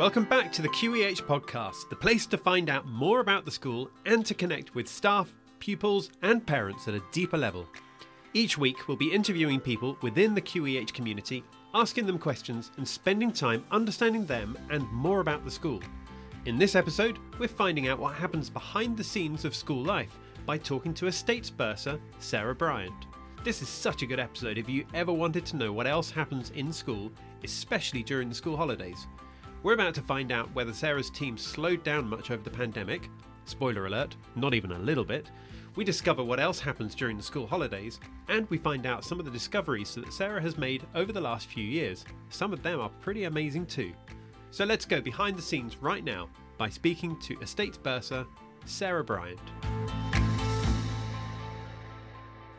Welcome back to the QEH podcast, the place to find out more about the school and to connect with staff, pupils, and parents at a deeper level. Each week, we'll be interviewing people within the QEH community, asking them questions and spending time understanding them and more about the school. In this episode, we're finding out what happens behind the scenes of school life by talking to estates bursar Sarah Bryant. This is such a good episode if you ever wanted to know what else happens in school, especially during the school holidays. We're about to find out whether Sarah's team slowed down much over the pandemic. Spoiler alert, not even a little bit. We discover what else happens during the school holidays, and we find out some of the discoveries that Sarah has made over the last few years. Some of them are pretty amazing too. So let's go behind the scenes right now by speaking to Estates Bursar, Sarah Bryant.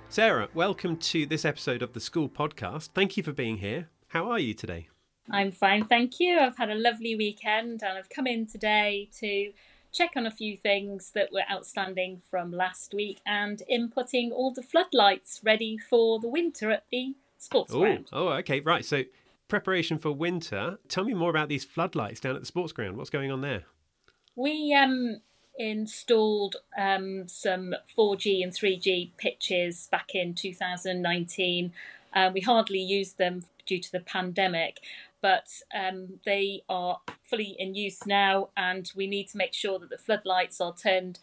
Sarah, welcome to this episode of the School Podcast. Thank you for being here. How are you today? I'm fine, thank you. I've had a lovely weekend and I've come in today to check on a few things that were outstanding from last week and inputting all the floodlights ready for the winter at the sports oh, ground. Oh, okay, right. So preparation for winter. Tell me more about these floodlights down at the sports ground. What's going on there? We um, installed um, some 4G and 3G pitches back in 2019. Uh, we hardly used them due to the pandemic, but um, they are fully in use now, and we need to make sure that the floodlights are turned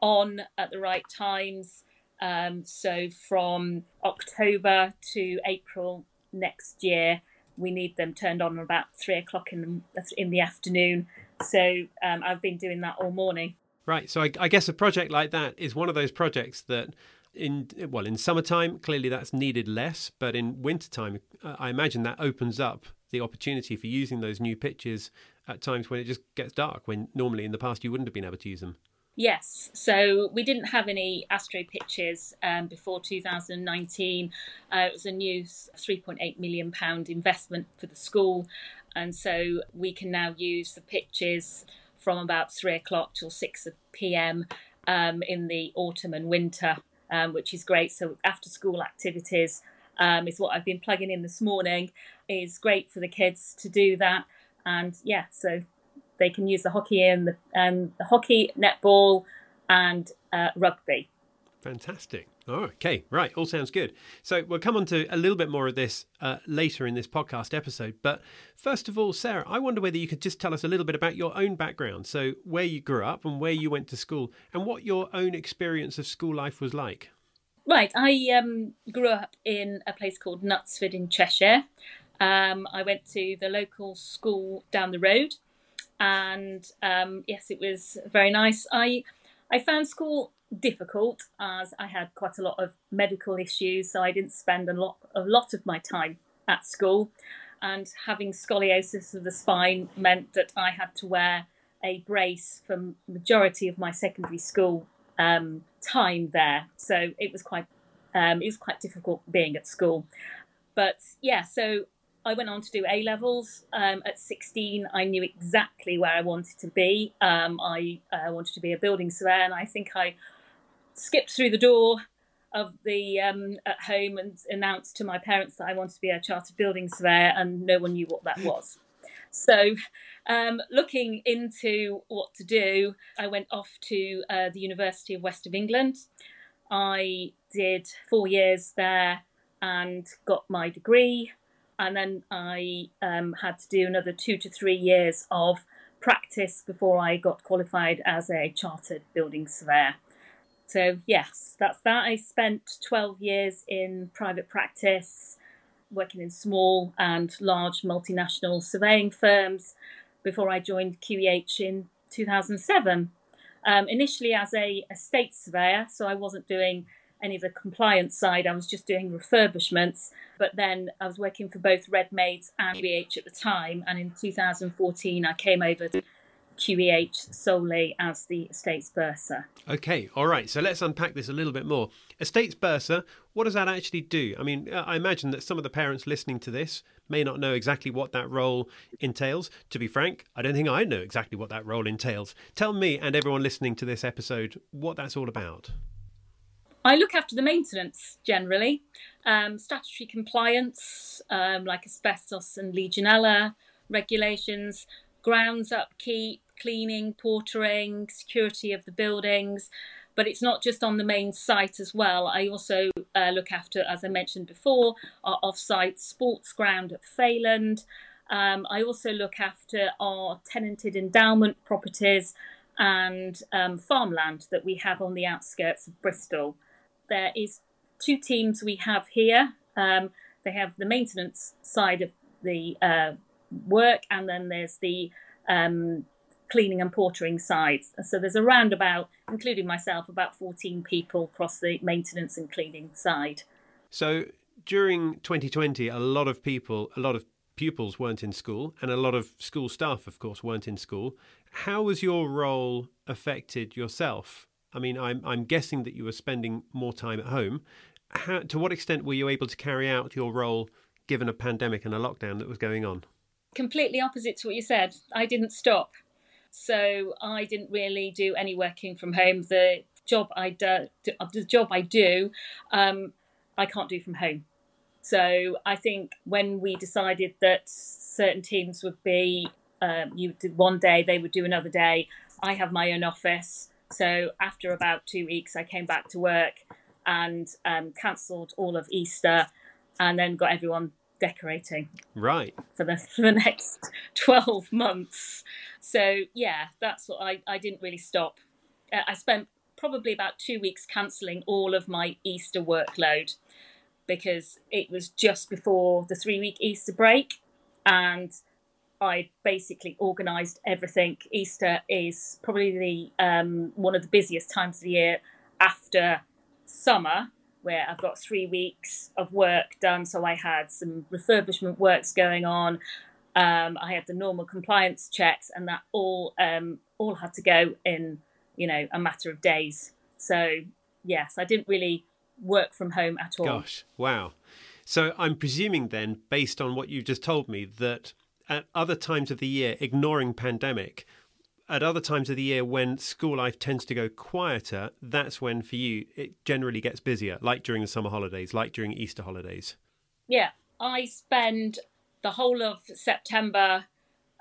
on at the right times. Um, so from October to April next year, we need them turned on about three o'clock in the in the afternoon. So um, I've been doing that all morning. Right. So I, I, guess a project like that is one of those projects that, in well, in summertime clearly that's needed less, but in wintertime, uh, I imagine that opens up the opportunity for using those new pitches at times when it just gets dark. When normally in the past you wouldn't have been able to use them. Yes, so we didn't have any Astro pitches um, before 2019. Uh, it was a new 3.8 million pound investment for the school, and so we can now use the pitches from about three o'clock till six p.m. Um, in the autumn and winter, um, which is great. So after school activities um, is what I've been plugging in this morning. is great for the kids to do that, and yeah, so they can use the hockey and the, and the hockey, netball, and uh, rugby. Fantastic. Oh, okay, right. All sounds good. So we'll come on to a little bit more of this uh, later in this podcast episode. But first of all, Sarah, I wonder whether you could just tell us a little bit about your own background. So where you grew up and where you went to school, and what your own experience of school life was like. Right. I um, grew up in a place called Knutsford in Cheshire. Um, I went to the local school down the road and um, yes, it was very nice. I I found school difficult as I had quite a lot of medical issues, so I didn't spend a lot a lot of my time at school. And having scoliosis of the spine meant that I had to wear a brace for majority of my secondary school um, time there. So it was quite um, it was quite difficult being at school. But yeah, so I went on to do A levels. Um, at 16, I knew exactly where I wanted to be. Um, I uh, wanted to be a building surveyor, and I think I skipped through the door of the um, at home and announced to my parents that I wanted to be a chartered building surveyor, and no one knew what that was. So, um, looking into what to do, I went off to uh, the University of West of England. I did four years there and got my degree and then I um, had to do another two to three years of practice before I got qualified as a chartered building surveyor. So, yes, that's that. I spent 12 years in private practice, working in small and large multinational surveying firms before I joined QEH in 2007. Um, initially as a estate surveyor, so I wasn't doing any of the compliance side. I was just doing refurbishments. But then I was working for both Redmaids and QEH at the time. And in 2014, I came over to QEH solely as the estates bursar. Okay, all right. So let's unpack this a little bit more. Estates bursar, what does that actually do? I mean, I imagine that some of the parents listening to this may not know exactly what that role entails. To be frank, I don't think I know exactly what that role entails. Tell me and everyone listening to this episode what that's all about. I look after the maintenance generally, um, statutory compliance, um, like asbestos and Legionella regulations, grounds upkeep, cleaning, portering, security of the buildings. But it's not just on the main site as well. I also uh, look after, as I mentioned before, our off-site sports ground at Failand. Um, I also look after our tenanted endowment properties and um, farmland that we have on the outskirts of Bristol. There is two teams we have here. Um, they have the maintenance side of the uh, work, and then there's the um, cleaning and portering sides. So there's around about, including myself, about 14 people across the maintenance and cleaning side. So during 2020, a lot of people, a lot of pupils weren't in school, and a lot of school staff, of course, weren't in school. How was your role affected yourself? I mean, I'm, I'm guessing that you were spending more time at home. How, to what extent were you able to carry out your role given a pandemic and a lockdown that was going on? Completely opposite to what you said. I didn't stop. So I didn't really do any working from home. The job I do, the job I do, um, I can't do from home. So I think when we decided that certain teams would be, um, you did one day, they would do another day. I have my own office. So after about two weeks, I came back to work and um, cancelled all of Easter and then got everyone decorating. Right. For the, for the next 12 months. So yeah, that's what I, I didn't really stop. Uh, I spent probably about two weeks cancelling all of my Easter workload because it was just before the three week Easter break and I basically organised everything. Easter is probably the um, one of the busiest times of the year after summer, where I've got three weeks of work done. So I had some refurbishment works going on. Um, I had the normal compliance checks, and that all um, all had to go in, you know, a matter of days. So yes, I didn't really work from home at all. Gosh, wow. So I'm presuming then, based on what you've just told me, that at other times of the year, ignoring pandemic, at other times of the year when school life tends to go quieter, that's when for you it generally gets busier, like during the summer holidays, like during Easter holidays. Yeah, I spend the whole of September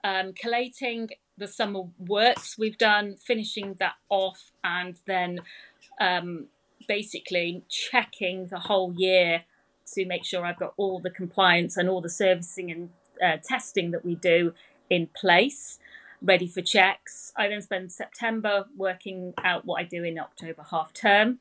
um, collating the summer works we've done, finishing that off, and then um, basically checking the whole year to make sure I've got all the compliance and all the servicing and uh, testing that we do in place, ready for checks. I then spend September working out what I do in October half term,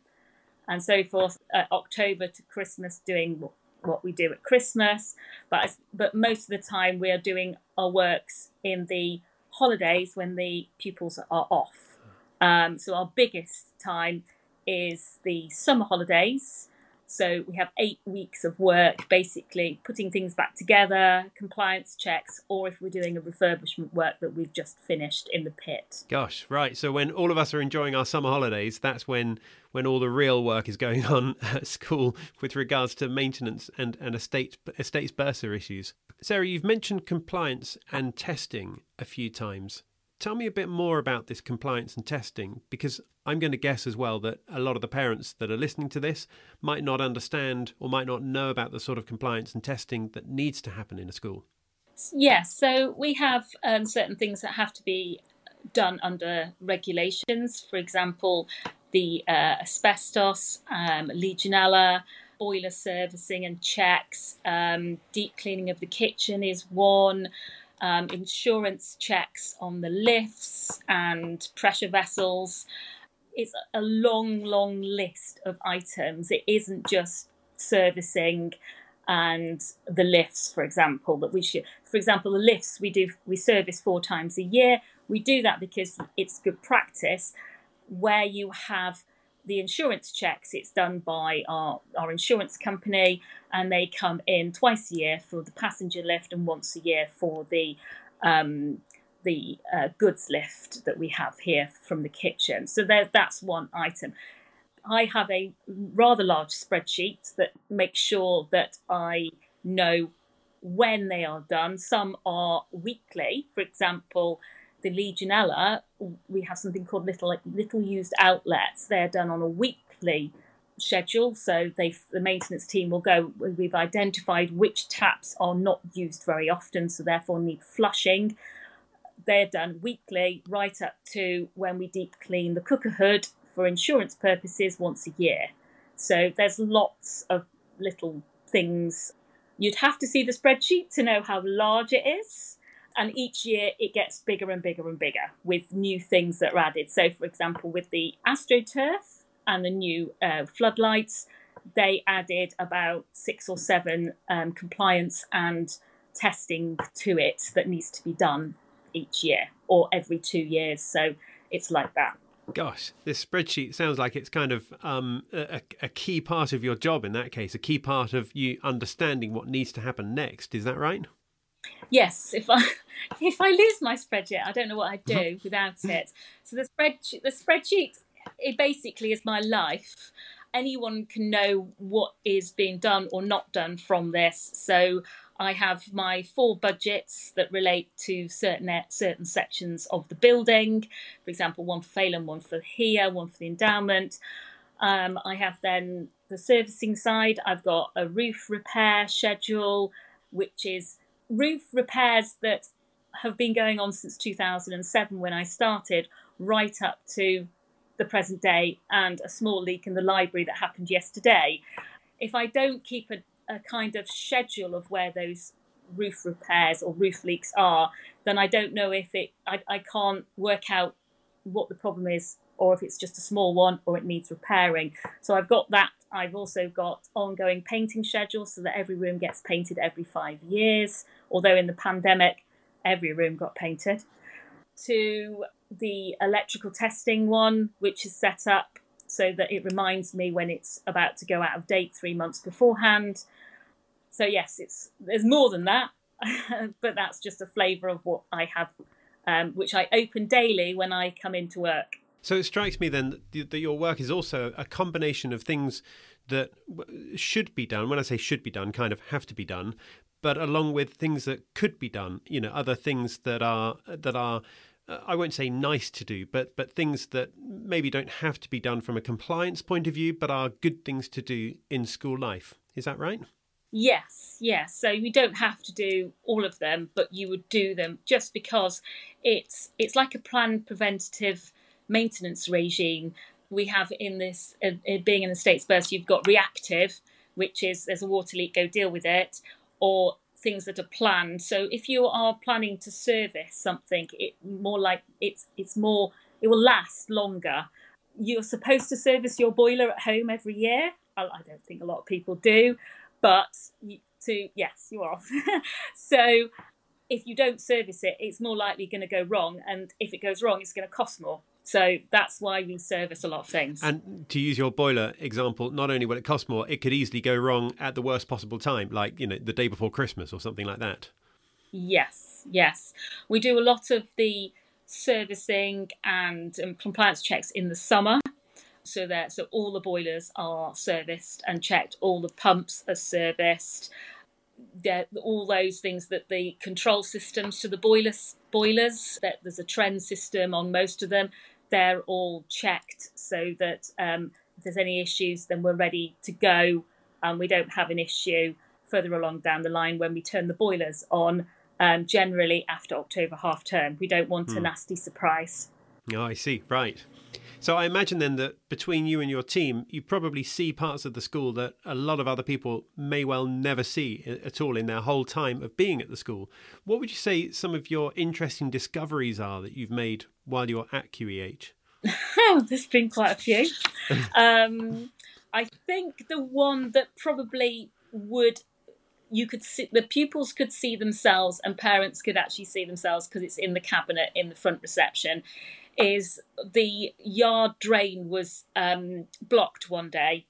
and so forth. Uh, October to Christmas, doing what we do at Christmas, but but most of the time we are doing our works in the holidays when the pupils are off. Um, so our biggest time is the summer holidays. So we have eight weeks of work, basically putting things back together, compliance checks, or if we're doing a refurbishment work that we've just finished in the pit. Gosh, right. So when all of us are enjoying our summer holidays, that's when when all the real work is going on at school with regards to maintenance and and estate estates bursar issues. Sarah, you've mentioned compliance and testing a few times. Tell me a bit more about this compliance and testing because I'm going to guess as well that a lot of the parents that are listening to this might not understand or might not know about the sort of compliance and testing that needs to happen in a school. Yes, so we have um, certain things that have to be done under regulations. For example, the uh, asbestos, um, Legionella, boiler servicing and checks, um, deep cleaning of the kitchen is one um, insurance checks on the lifts and pressure vessels. It's a long, long list of items. It isn't just servicing and the lifts, for example, that we should. For example, the lifts we do we service four times a year. We do that because it's good practice. Where you have the insurance checks, it's done by our, our insurance company, and they come in twice a year for the passenger lift and once a year for the um, the uh, goods lift that we have here from the kitchen. So there, that's one item. I have a rather large spreadsheet that makes sure that I know when they are done. Some are weekly, for example, the Legionella, we have something called little like little used outlets. They're done on a weekly schedule, so they the maintenance team will go. We've identified which taps are not used very often, so therefore need flushing. they're done weekly, right up to when we deep clean the cooker hood for insurance purposes once a year. So there's lots of little things. You'd have to see the spreadsheet to know how large it is. And each year it gets bigger and bigger and bigger with new things that are added. So, for example, with the AstroTurf and the new uh, floodlights, they added about six or seven um, compliance and testing to it that needs to be done each year or every two years. So it's like that. Gosh, this spreadsheet sounds like it's kind of um, a, a, key part of your job in that case, a key part of you understanding what needs to happen next. Is that right? Yes. If I if I lose my spreadsheet, I don't know what I'd do without it. So the spreadsheet, the spreadsheet, it basically is my life. Anyone can know what is being done or not done from this. So I have my four budgets that relate to certain certain sections of the building. For example, one for Failand, one for here, one for the endowment. Um, I have then the servicing side. I've got a roof repair schedule, which is roof repairs that have been going on since 2007 when I started, right up to the present day, and a small leak in the library that happened yesterday. If I don't keep a a kind of schedule of where those roof repairs or roof leaks are, then I don't know if it, I, I can't work out what the problem is or if it's just a small one or it needs repairing. So I've got that. I've also got ongoing painting schedules so that every room gets painted every five years, although in the pandemic, every room got painted. To the electrical testing one, which is set up so that it reminds me when it's about to go out of date three months beforehand. So yes, it's there's more than that, but that's just a flavour of what I have, um, which I open daily when I come into work. So it strikes me then that your work is also a combination of things that should be done. When I say should be done, kind of have to be done, but along with things that could be done. You know, other things that are that are uh, I won't say nice to do, but but things that maybe don't have to be done from a compliance point of view, but are good things to do in school life. Is that right? Yes, yes. So you don't have to do all of them, but you would do them just because it's it's like a planned preventative maintenance regime. We have in this uh, being in the states first you've got reactive, which is there's a water leak, go deal with it, or things that are planned. So if you are planning to service something, it more like it's it's more it will last longer. You're supposed to service your boiler at home every year. I, I don't think a lot of people do, but to yes, you are. so if you don't service it, it's more likely going to go wrong, and if it goes wrong, it's going to cost more. So that's why we service a lot of things. And to use your boiler example, not only will it cost more, it could easily go wrong at the worst possible time, like, you know, the day before Christmas or something like that. Yes, yes. We do a lot of the servicing and um, compliance checks in the summer. So that so all the boilers are serviced and checked, all the pumps are serviced. All those things that the control systems to the boilers boilers that there's a trend system on most of them they're all checked so that um, if there's any issues, then we're ready to go and we don't have an issue further along down the line when we turn the boilers on. Um, generally after October half term, we don't want hmm. a nasty surprise. Oh, I see. Right. So I imagine then that between you and your team, you probably see parts of the school that a lot of other people may well never see at all in their whole time of being at the school. What would you say some of your interesting discoveries are that you've made while you're at QEH? There's been quite a few. um, I think the one that probably would you could see the pupils could see themselves and parents could actually see themselves because it's in the cabinet in the front reception is the yard drain was um, blocked one day,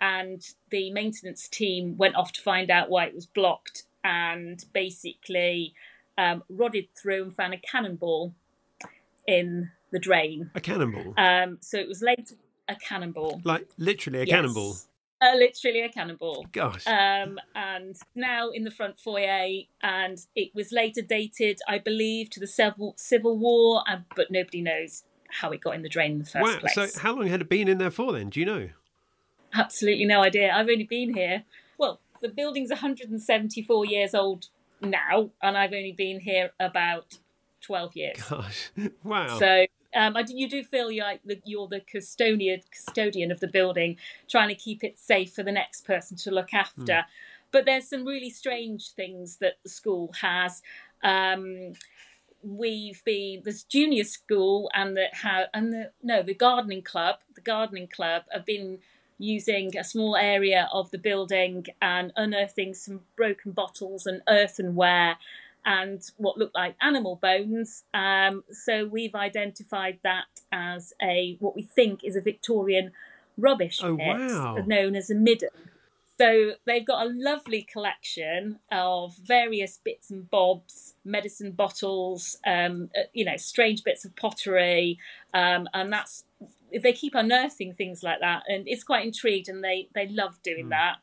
and the maintenance team went off to find out why it was blocked, and basically um, rodded through and found a cannonball in the drain. A cannonball. Um, so it was later a cannonball, like literally a yes. cannonball. Uh, literally a cannonball. Gosh. Um, and now in the front foyer, and it was later dated, I believe, to the Civil Civil War, uh, but nobody knows how it got in the drain in the first wow. place. So how long had it been in there for then? Do you know? Absolutely no idea. I've only been here. Well, the building's 174 years old now, and I've only been here about 12 years. Gosh, wow. So um, I, you do feel like the, you're the custodian custodian of the building, trying to keep it safe for the next person to look after. Mm. But there's some really strange things that the school has. Um, we've been this junior school and the how and the no the gardening club the gardening club have been using a small area of the building and unearthing some broken bottles and earthenware and what looked like animal bones. Um, so we've identified that as a what we think is a Victorian rubbish oh, pit wow. known as a midden. So they've got a lovely collection of various bits and bobs, medicine bottles, um, uh, you know, strange bits of pottery, um, and that's they keep unearthing things like that, and it's quite intrigued, and they they love doing mm. that.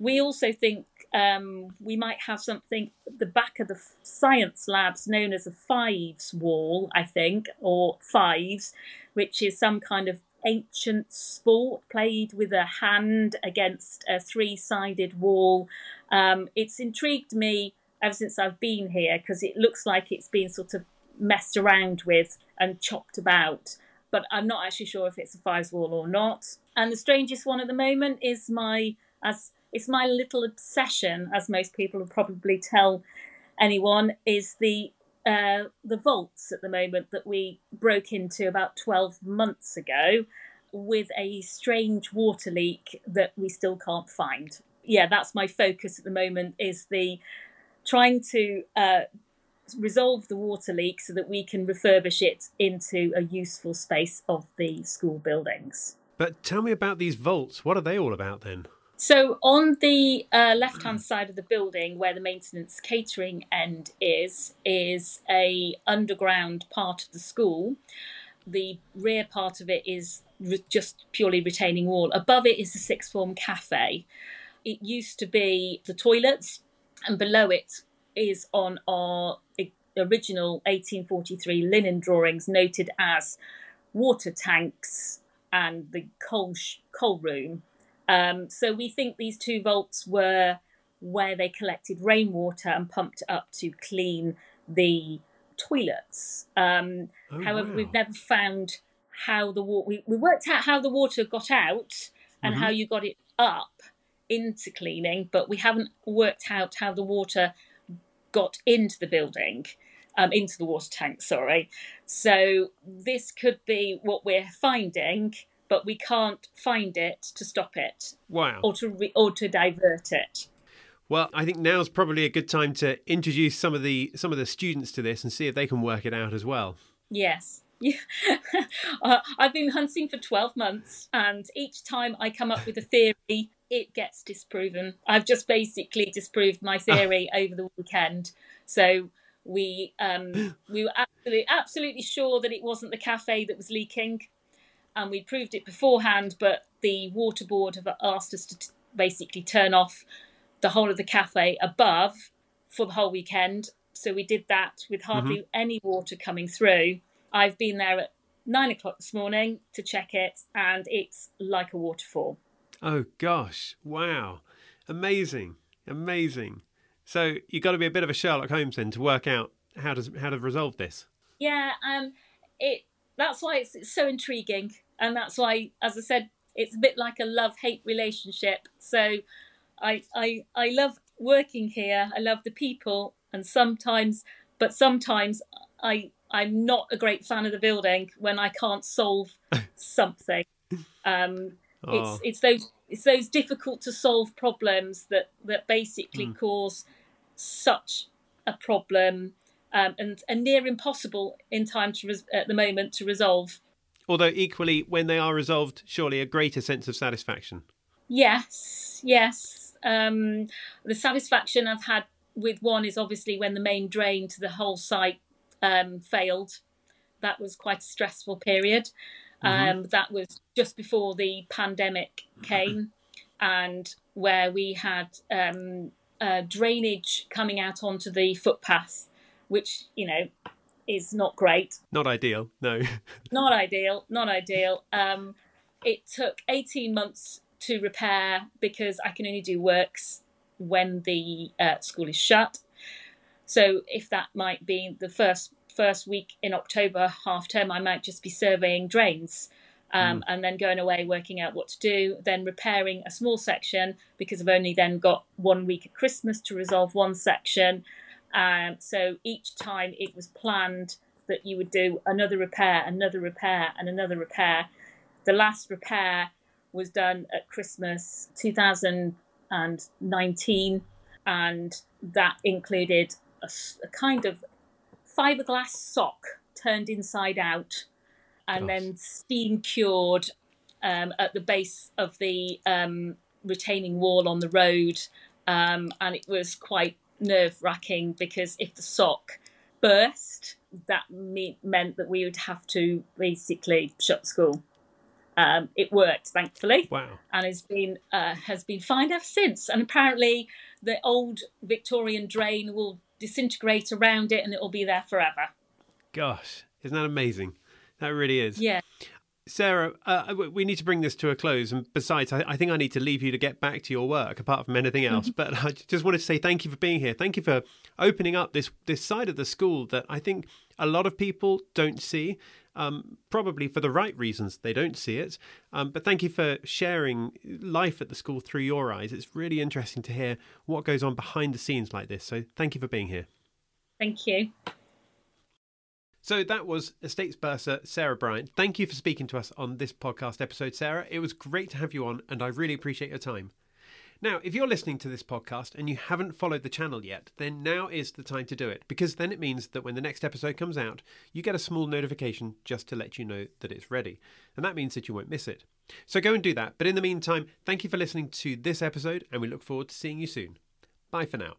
We also think um, we might have something at the back of the science labs known as a fives wall, I think, or fives, which is some kind of ancient sport played with a hand against a three sided wall. Um, it's intrigued me ever since I've been here because it looks like it's been sort of messed around with and chopped about. But I'm not actually sure if it's a fives wall or not. And the strangest one at the moment is my as it's my little obsession, as most people will probably tell anyone, is the uh, the vaults at the moment that we broke into about 12 months ago with a strange water leak that we still can't find. Yeah, that's my focus at the moment is the trying to uh, resolve the water leak so that we can refurbish it into a useful space of the school buildings. But tell me about these vaults. What are they all about then? So on the uh, left-hand side of the building, where the maintenance catering end is, is a underground part of the school. The rear part of it is re- just purely retaining wall. Above it is the sixth form cafe. It used to be the toilets, and below it is on our original 1843 linen drawings noted as water tanks and the coal sh- coal room um, so we think these two vaults were where they collected rainwater and pumped up to clean the toilets. Um, oh, however, wow. we've never found how the water. We, we, worked out how the water got out and mm-hmm. how you got it up into cleaning, but we haven't worked out how the water got into the building. Um, into the water tank, sorry. So, this could be what we're finding but we can't find it to stop it. Wow. Or to re- or to divert it. Well, I think now's probably a good time to introduce some of the some of the students to this and see if they can work it out as well. Yes. Yeah. uh, I've been hunting for 12 months, and each time I come up with a theory, it gets disproven. I've just basically disproved my theory over the weekend. So we um, we were absolutely absolutely sure that it wasn't the cafe that was leaking and we proved it beforehand, but the water board have asked us to t- basically turn off the whole of the cafe above for the whole weekend. So we did that with hardly mm-hmm. any water coming through. I've been there at nine o'clock this morning to check it, and it's like a waterfall. Oh gosh! Wow, amazing, amazing. So you've got to be a bit of a Sherlock Holmes then to work out how to how to resolve this. Yeah, um, it that's why it's, it's so intriguing and that's why, as I said, it's a bit like a love hate relationship. So I, I, I love working here. I love the people, and sometimes, but sometimes I, I'm not a great fan of the building when I can't solve something. Um, oh. It's it's those it's those difficult to solve problems that that basically mm. cause such a problem um, and, and near impossible in time to res- at the moment to resolve. Although equally, when they are resolved, surely a greater sense of satisfaction. Yes, yes. Um, the satisfaction I've had with one is obviously when the main drain to the whole site um, failed. That was quite a stressful period. Mm-hmm. Um, that was just before the pandemic came, and where we had um, uh, drainage coming out onto the footpath, which you know is not great. Not ideal, no. not ideal, not ideal. Um, it took 18 months to repair because I can only do works when the uh, school is shut. So if that might be the first first week in October, half term, I might just be surveying drains. Um, mm. And then going away, working out what to do, then repairing a small section because I've only then got one week at Christmas to resolve one section. Um, so each time it was planned that you would do another repair, another repair, and another repair. The last repair was done at Christmas 2019, and that included a, a kind of fiberglass sock turned inside out and Gosh. then steam cured um, at the base of the um, retaining wall on the road. Um, and it was quite nerve wracking because if the sock burst, that me- meant that we would have to basically shut school. Um, it worked, thankfully. Wow! And has been uh, has been fine ever since. And apparently, the old Victorian drain will disintegrate around it, and it will be there forever. Gosh, isn't that amazing? That really is. Yeah. Sarah, uh, we need to bring this to a close. And besides, I, I, think I need to leave you to get back to your work, apart from anything else. but I just wanted to say thank you for being here. Thank you for opening up this this side of the school that I think a lot of people don't see. Um, probably for the right reasons, they don't see it. Um, but thank you for sharing life at the school through your eyes. It's really interesting to hear what goes on behind the scenes like this. So thank you for being here. Thank you. So that was Estates Bursar Sarah Bryant. Thank you for speaking to us on this podcast episode, Sarah. It was great to have you on, and I really appreciate your time. Now, if you're listening to this podcast and you haven't followed the channel yet, then now is the time to do it because then it means that when the next episode comes out, you get a small notification just to let you know that it's ready. And that means that you won't miss it. So go and do that. But in the meantime, thank you for listening to this episode and we look forward to seeing you soon. Bye for now.